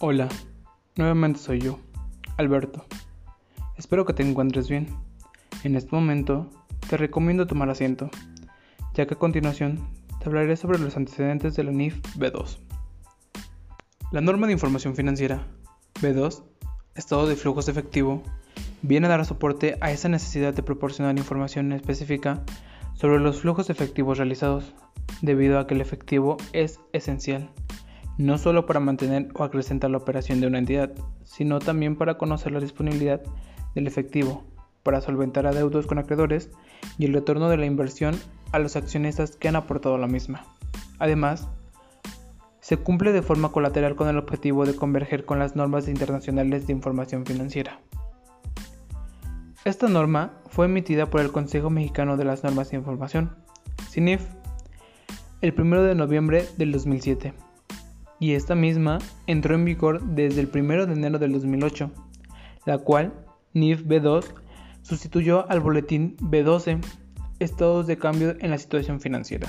Hola, nuevamente soy yo, Alberto. Espero que te encuentres bien. En este momento te recomiendo tomar asiento, ya que a continuación te hablaré sobre los antecedentes de la NIF B2. La norma de información financiera B2, estado de flujos de efectivo, viene a dar soporte a esa necesidad de proporcionar información específica sobre los flujos efectivos realizados, debido a que el efectivo es esencial no solo para mantener o acrecentar la operación de una entidad, sino también para conocer la disponibilidad del efectivo, para solventar adeudos con acreedores y el retorno de la inversión a los accionistas que han aportado la misma. Además, se cumple de forma colateral con el objetivo de converger con las normas internacionales de información financiera. Esta norma fue emitida por el Consejo Mexicano de las Normas de Información, CINIF, el 1 de noviembre del 2007 y esta misma entró en vigor desde el 1 de enero del 2008, la cual, NIF B2, sustituyó al boletín B12, estados de cambio en la situación financiera.